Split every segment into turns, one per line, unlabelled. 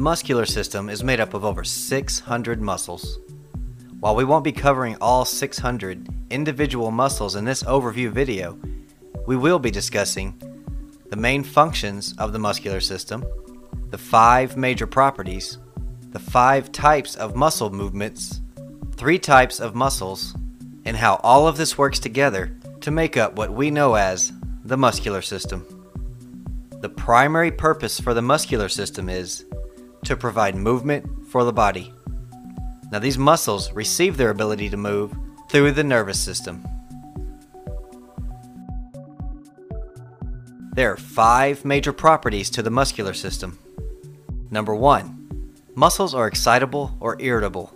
The muscular system is made up of over 600 muscles. While we won't be covering all 600 individual muscles in this overview video, we will be discussing the main functions of the muscular system, the five major properties, the five types of muscle movements, three types of muscles, and how all of this works together to make up what we know as the muscular system. The primary purpose for the muscular system is to provide movement for the body. Now, these muscles receive their ability to move through the nervous system. There are five major properties to the muscular system. Number one, muscles are excitable or irritable.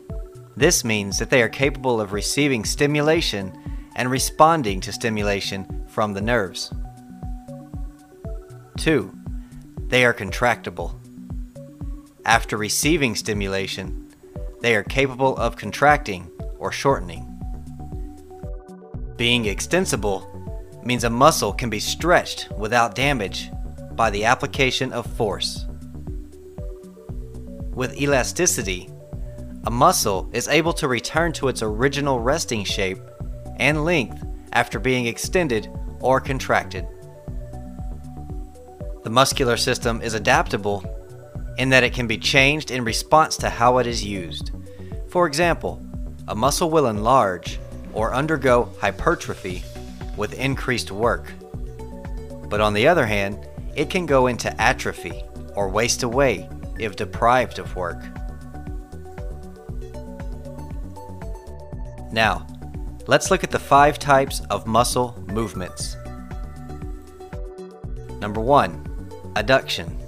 This means that they are capable of receiving stimulation and responding to stimulation from the nerves. 2. They are contractible. After receiving stimulation, they are capable of contracting or shortening. Being extensible means a muscle can be stretched without damage by the application of force. With elasticity, a muscle is able to return to its original resting shape and length after being extended or contracted. The muscular system is adaptable in that it can be changed in response to how it is used. For example, a muscle will enlarge or undergo hypertrophy with increased work. But on the other hand, it can go into atrophy or waste away if deprived of work. Now, let's look at the five types of muscle movements. Number one, adduction.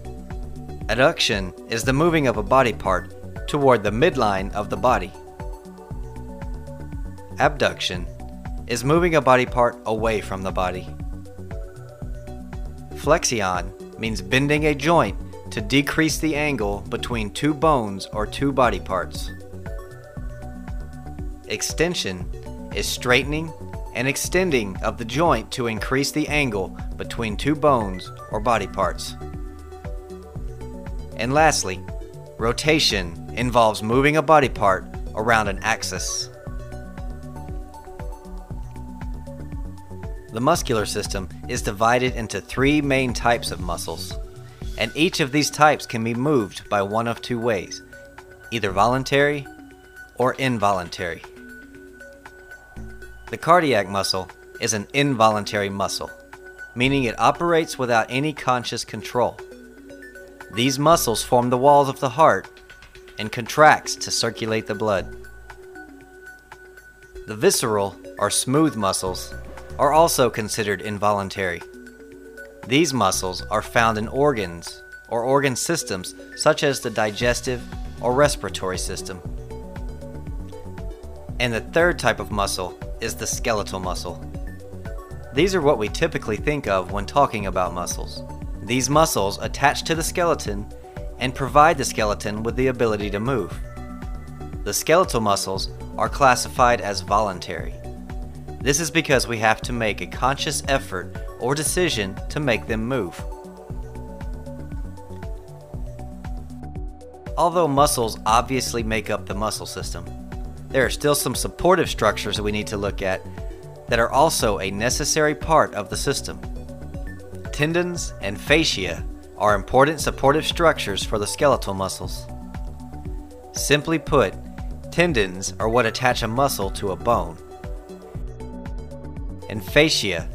Adduction is the moving of a body part toward the midline of the body. Abduction is moving a body part away from the body. Flexion means bending a joint to decrease the angle between two bones or two body parts. Extension is straightening and extending of the joint to increase the angle between two bones or body parts. And lastly, rotation involves moving a body part around an axis. The muscular system is divided into three main types of muscles, and each of these types can be moved by one of two ways either voluntary or involuntary. The cardiac muscle is an involuntary muscle, meaning it operates without any conscious control. These muscles form the walls of the heart and contracts to circulate the blood. The visceral or smooth muscles are also considered involuntary. These muscles are found in organs or organ systems such as the digestive or respiratory system. And the third type of muscle is the skeletal muscle. These are what we typically think of when talking about muscles. These muscles attach to the skeleton and provide the skeleton with the ability to move. The skeletal muscles are classified as voluntary. This is because we have to make a conscious effort or decision to make them move. Although muscles obviously make up the muscle system, there are still some supportive structures that we need to look at that are also a necessary part of the system. Tendons and fascia are important supportive structures for the skeletal muscles. Simply put, tendons are what attach a muscle to a bone, and fascia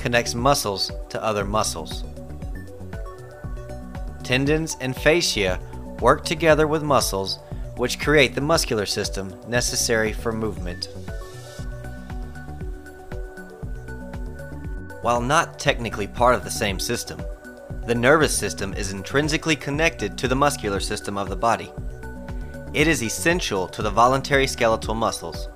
connects muscles to other muscles. Tendons and fascia work together with muscles which create the muscular system necessary for movement. While not technically part of the same system, the nervous system is intrinsically connected to the muscular system of the body. It is essential to the voluntary skeletal muscles.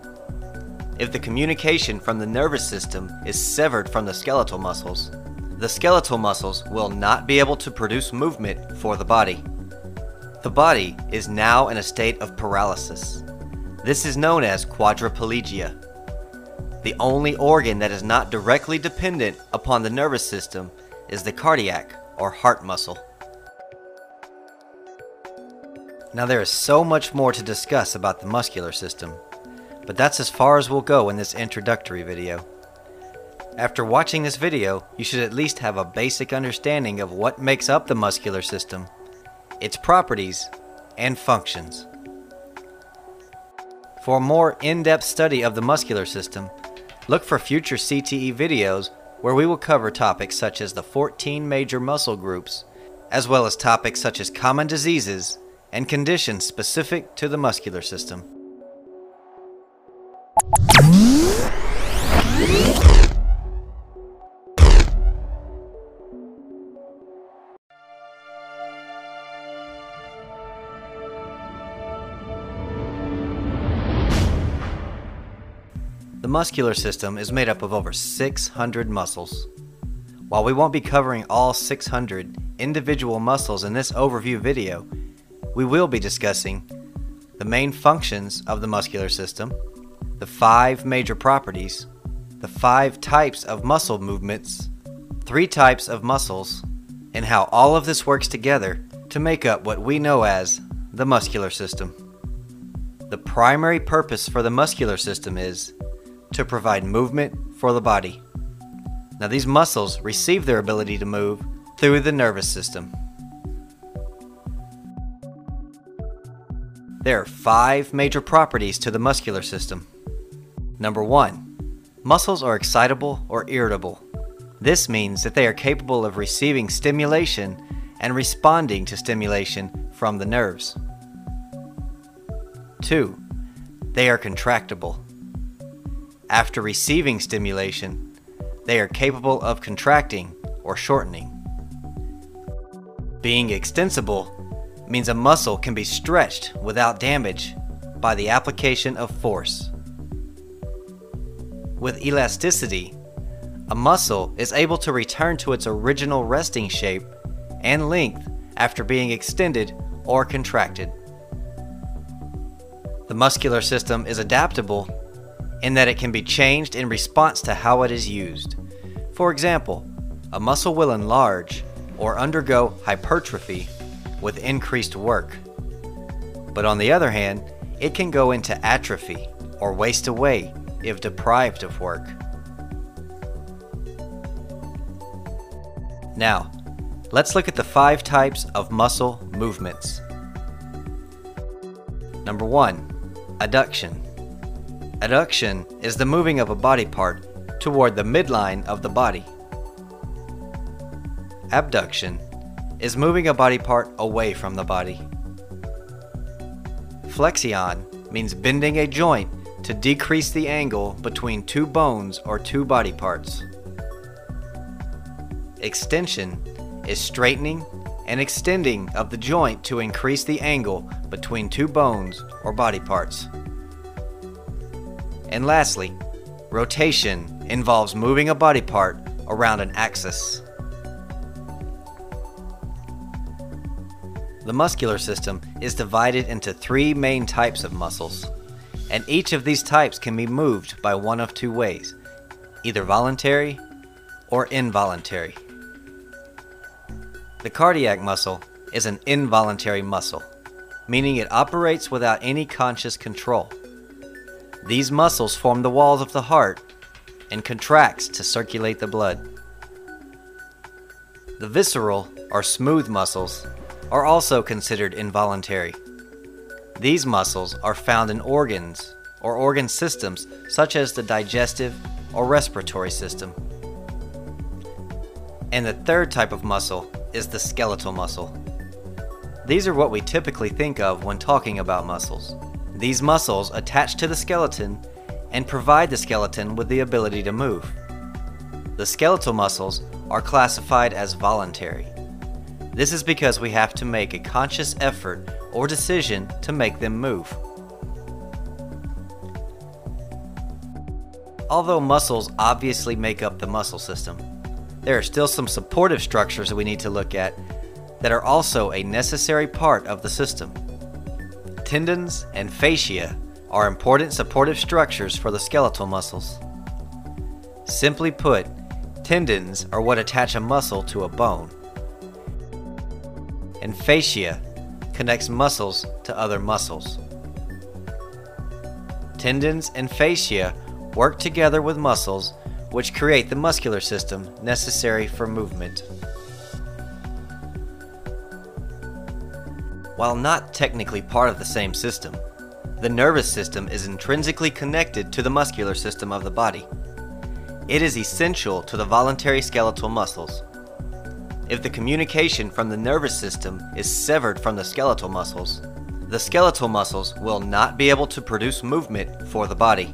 If the communication from the nervous system is severed from the skeletal muscles, the skeletal muscles will not be able to produce movement for the body. The body is now in a state of paralysis. This is known as quadriplegia. The only organ that is not directly dependent upon the nervous system is the cardiac or heart muscle. Now there is so much more to discuss about the muscular system, but that's as far as we'll go in this introductory video. After watching this video, you should at least have a basic understanding of what makes up the muscular system, its properties, and functions. For a more in-depth study of the muscular system, look for future CTE videos where we will cover topics such as the 14 major muscle groups, as well as topics such as common diseases and conditions specific to the muscular system. The muscular system is made up of over 600 muscles. While we won't be covering all 600 individual muscles in this overview video, we will be discussing the main functions of the muscular system, the five major properties, the five types of muscle movements, three types of muscles, and how all of this works together to make up what we know as the muscular system. The primary purpose for the muscular system is to provide movement for the body. Now, these muscles receive their ability to move through the nervous system. There are five major properties to the muscular system. Number one, muscles are excitable or irritable. This means that they are capable of receiving stimulation and responding to stimulation from the nerves. Two, they are contractible. After receiving stimulation, they are capable of contracting or shortening. Being extensible means a muscle can be stretched without damage by the application of force. With elasticity, a muscle is able to return to its original resting shape and length after being extended or contracted. The muscular system is adaptable in that it can be changed in response to how it is used. For example, a muscle will enlarge or undergo hypertrophy with increased work. But on the other hand, it can go into atrophy or waste away if deprived of work. Now, let's look at the five types of muscle movements. Number one, adduction. Adduction is the moving of a body part toward the midline of the body. Abduction is moving a body part away from the body. Flexion means bending a joint to decrease the angle between two bones or two body parts. Extension is straightening and extending of the joint to increase the angle between two bones or body parts. And lastly, rotation involves moving a body part around an axis. The muscular system is divided into three main types of muscles, and each of these types can be moved by one of two ways either voluntary or involuntary. The cardiac muscle is an involuntary muscle, meaning it operates without any conscious control. These muscles form the walls of the heart and contracts to circulate the blood. The visceral or smooth muscles are also considered involuntary. These muscles are found in organs or organ systems such as the digestive or respiratory system. And the third type of muscle is the skeletal muscle. These are what we typically think of when talking about muscles. These muscles attach to the skeleton and provide the skeleton with the ability to move. The skeletal muscles are classified as voluntary. This is because we have to make a conscious effort or decision to make them move. Although muscles obviously make up the muscle system, there are still some supportive structures that we need to look at that are also a necessary part of the system. Tendons and fascia are important supportive structures for the skeletal muscles. Simply put, tendons are what attach a muscle to a bone, and fascia connects muscles to other muscles. Tendons and fascia work together with muscles, which create the muscular system necessary for movement. While not technically part of the same system, the nervous system is intrinsically connected to the muscular system of the body. It is essential to the voluntary skeletal muscles. If the communication from the nervous system is severed from the skeletal muscles, the skeletal muscles will not be able to produce movement for the body.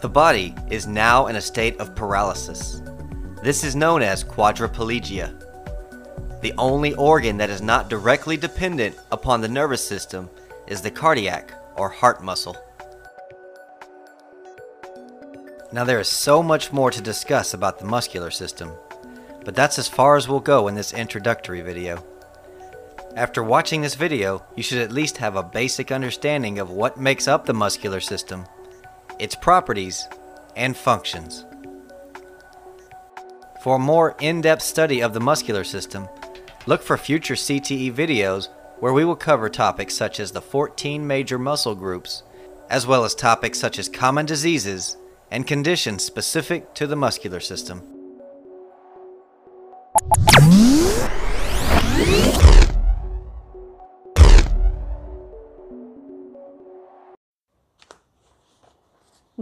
The body is now in a state of paralysis. This is known as quadriplegia. The only organ that is not directly dependent upon the nervous system is the cardiac or heart muscle. Now, there is so much more to discuss about the muscular system, but that's as far as we'll go in this introductory video. After watching this video, you should at least have a basic understanding of what makes up the muscular system, its properties, and functions. For a more in-depth study of the muscular system, look for future CTE videos where we will cover topics such as the 14 major muscle groups, as well as topics such as common diseases and conditions specific to the muscular system.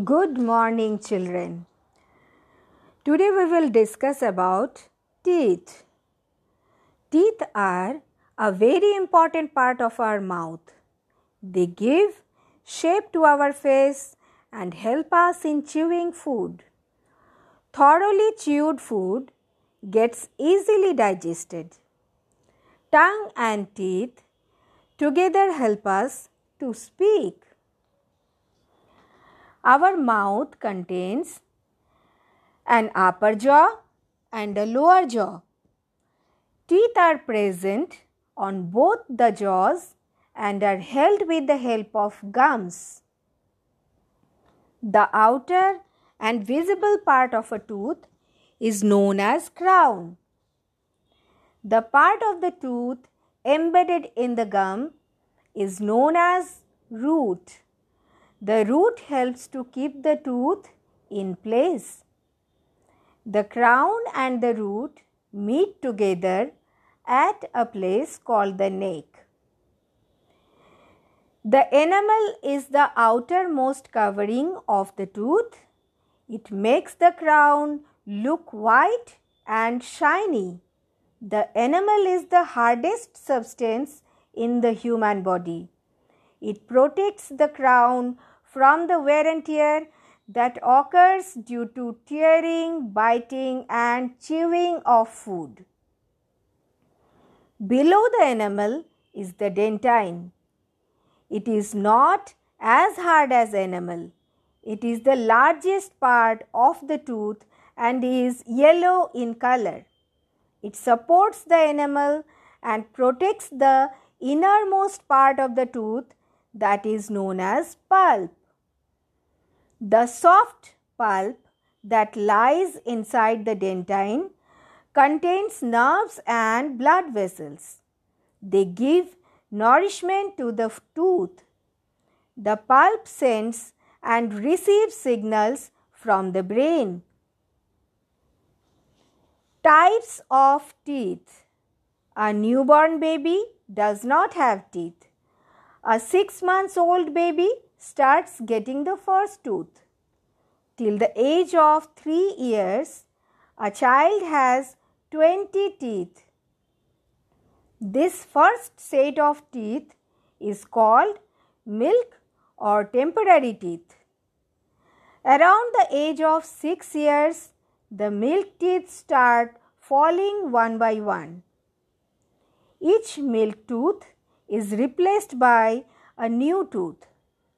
Good morning children. Today we will discuss about teeth. Teeth are a very important part of our mouth. They give shape to our face and help us in chewing food. Thoroughly chewed food gets easily digested. Tongue and teeth together help us to speak. Our mouth contains an upper jaw and a lower jaw. Teeth are present on both the jaws and are held with the help of gums. The outer and visible part of a tooth is known as crown. The part of the tooth embedded in the gum is known as root. The root helps to keep the tooth in place. The crown and the root meet together at a place called the neck. The enamel is the outermost covering of the tooth. It makes the crown look white and shiny. The enamel is the hardest substance in the human body. It protects the crown from the wear and tear that occurs due to tearing, biting, and chewing of food. Below the enamel is the dentine. It is not as hard as enamel. It is the largest part of the tooth and is yellow in color. It supports the enamel and protects the innermost part of the tooth that is known as pulp. The soft pulp that lies inside the dentine contains nerves and blood vessels. They give nourishment to the tooth. The pulp sends and receives signals from the brain. Types of teeth A newborn baby does not have teeth. A six months old baby starts getting the first tooth. Till the age of three years, a child has 20 teeth. This first set of teeth is called milk or temporary teeth. Around the age of 6 years, the milk teeth start falling one by one. Each milk tooth is replaced by a new tooth.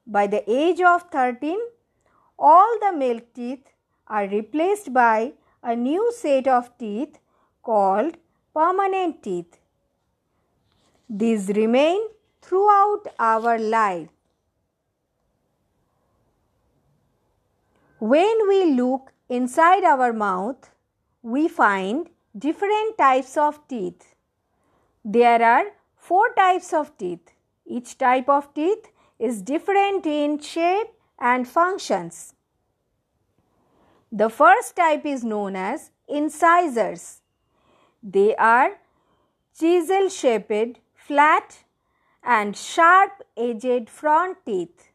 By the age of 13, all the milk teeth are replaced by a new set of teeth called permanent teeth. These remain throughout our life. When we look inside our mouth, we find different types of teeth. There are four types of teeth. Each type of teeth is different in shape and functions. The first type is known as incisors. They are chisel shaped, flat, and sharp edged front teeth.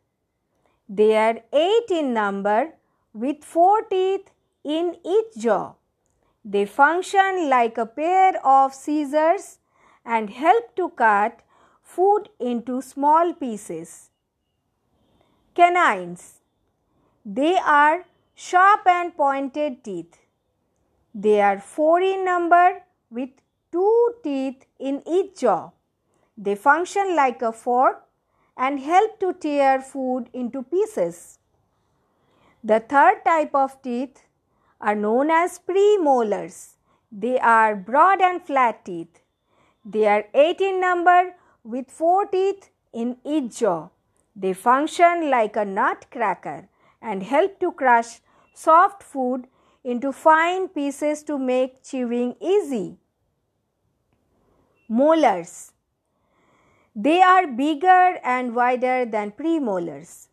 They are eight in number with four teeth in each jaw. They function like a pair of scissors and help to cut food into small pieces. Canines. They are sharp and pointed teeth. They are four in number with two teeth in each jaw. They function like a fork and help to tear food into pieces. The third type of teeth are known as premolars. They are broad and flat teeth. They are eight in number with four teeth in each jaw. They function like a nutcracker and help to crush soft food into fine pieces to make chewing easy. Molars. They are bigger and wider than premolars.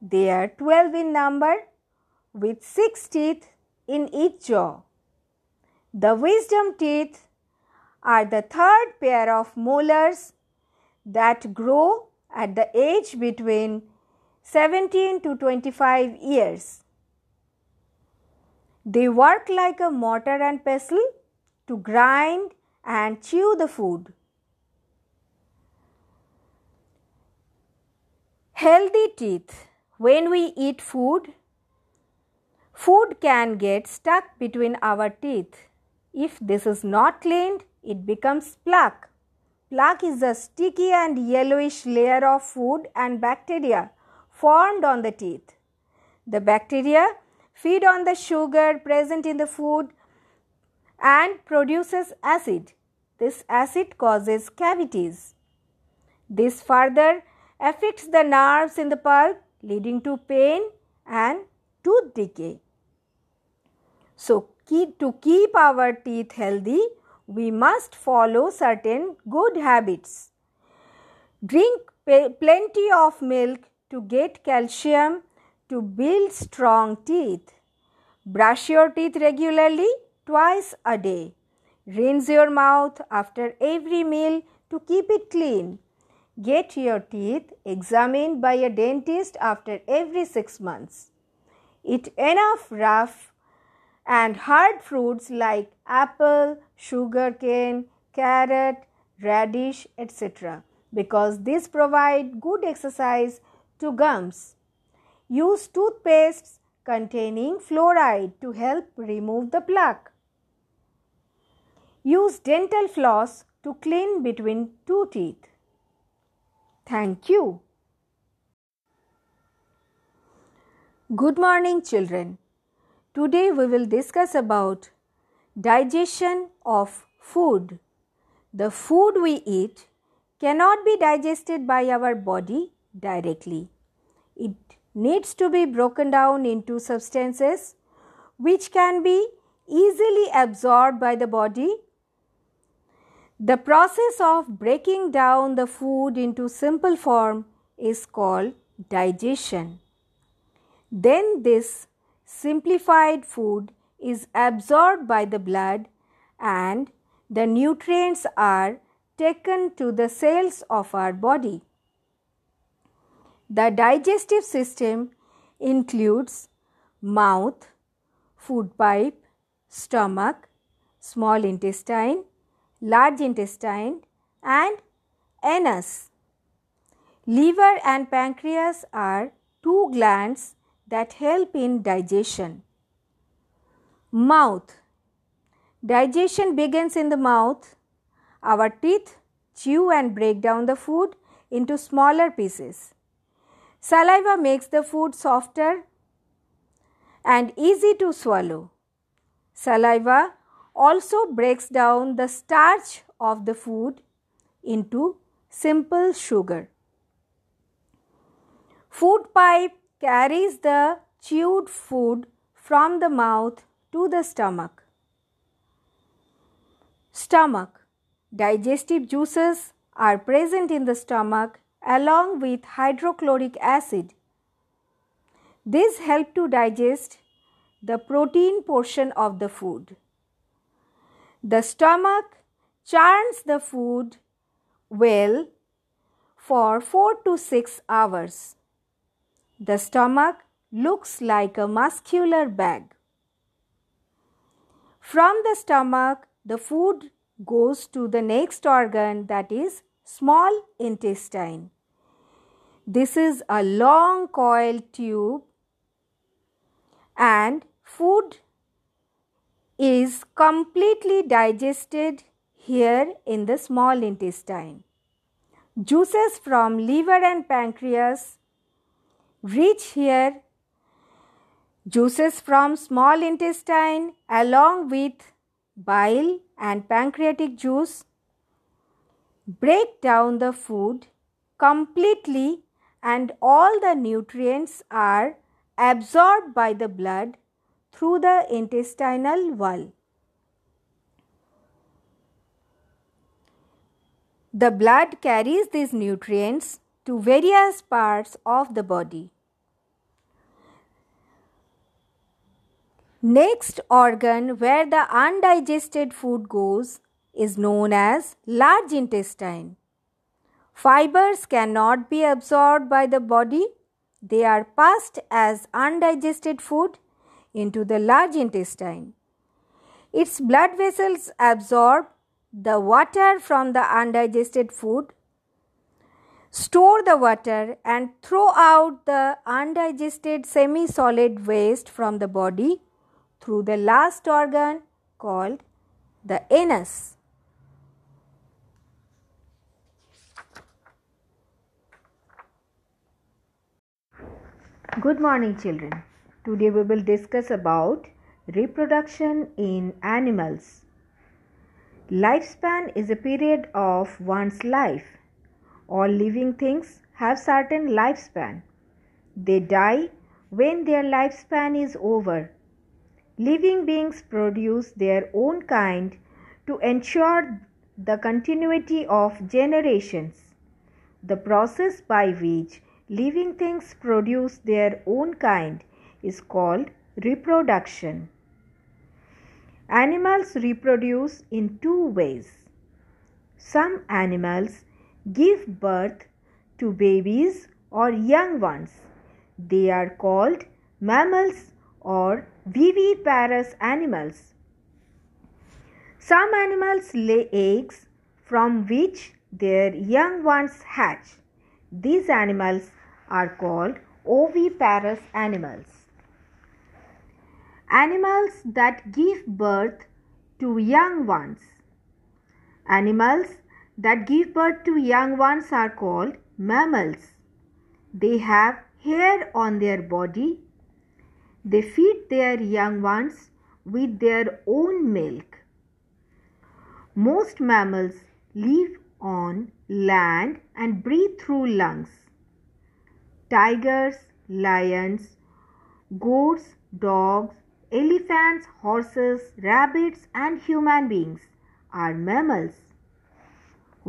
They are 12 in number with 6 teeth in each jaw. The wisdom teeth are the third pair of molars that grow at the age between 17 to 25 years. They work like a mortar and pestle to grind and chew the food. Healthy teeth. When we eat food, food can get stuck between our teeth. If this is not cleaned, it becomes plaque. Plaque is a sticky and yellowish layer of food and bacteria formed on the teeth. The bacteria feed on the sugar present in the food and produces acid. This acid causes cavities. This further affects the nerves in the pulp leading to pain and tooth decay. So, to keep our teeth healthy, we must follow certain good habits. Drink plenty of milk to get calcium to build strong teeth. Brush your teeth regularly twice a day. Rinse your mouth after every meal to keep it clean. Get your teeth examined by a dentist after every six months. Eat enough rough and hard fruits like apple, sugar cane, carrot, radish, etc. because these provide good exercise to gums. Use toothpastes containing fluoride to help remove the plaque. Use dental floss to clean between two teeth. Thank you. Good morning children. Today we will discuss about digestion of food. The food we eat cannot be digested by our body directly. It needs to be broken down into substances which can be easily absorbed by the body. The process of breaking down the food into simple form is called digestion. Then this simplified food is absorbed by the blood and the nutrients are taken to the cells of our body. The digestive system includes mouth, food pipe, stomach, small intestine, large intestine, and anus. Liver and pancreas are two glands that help in digestion. Mouth Digestion begins in the mouth. Our teeth chew and break down the food into smaller pieces. Saliva makes the food softer and easy to swallow. Saliva also breaks down the starch of the food into simple sugar. Food pipe carries the chewed food from the mouth to the stomach. Stomach. Digestive juices are present in the stomach along with hydrochloric acid. These help to digest the protein portion of the food. The stomach churns the food well for 4 to 6 hours. The stomach looks like a muscular bag. From the stomach, the food goes to the next organ that is small intestine. This is a long coiled tube and food is completely digested here in the small intestine. Juices from liver and pancreas reach here. Juices from small intestine along with bile and pancreatic juice break down the food completely and all the nutrients are absorbed by the blood through the intestinal wall. The blood carries these nutrients to various parts of the body. Next organ where the undigested food goes is known as large intestine. Fibers cannot be absorbed by the body. They are passed as undigested food into the large intestine. Its blood vessels absorb the water from the undigested food, store the water, and throw out the undigested semi solid waste from the body through the last organ called the anus. Good morning children. Today we will discuss about reproduction in animals. Lifespan is a period of one's life. All living things have certain lifespan. They die when their lifespan is over. Living beings produce their own kind to ensure the continuity of generations. The process by which living things produce their own kind is called reproduction. Animals reproduce in two ways. Some animals give birth to babies or young ones. They are called mammals or viviparous animals. Some animals lay eggs from which their young ones hatch. These animals are called oviparous animals. Animals that give birth to young ones. Animals that give birth to young ones are called mammals. They have hair on their body. They feed their young ones with their own milk. Most mammals live on land and breathe through lungs tigers, lions, goats, dogs, elephants, horses, rabbits, and human beings are mammals.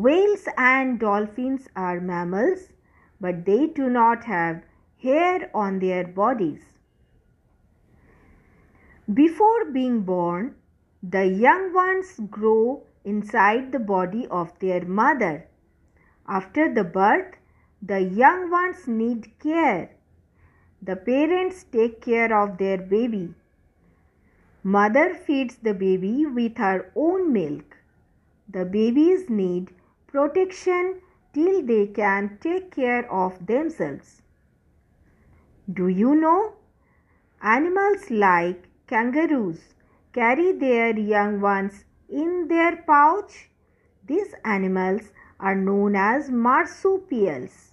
Whales and dolphins are mammals, but they do not have hair on their bodies. Before being born, the young ones grow inside the body of their mother. After the birth, the young ones need care. The parents take care of their baby. Mother feeds the baby with her own milk. The babies need protection till they can take care of themselves. Do you know? Animals like kangaroos carry their young ones in their pouch. These animals are known as marsupials.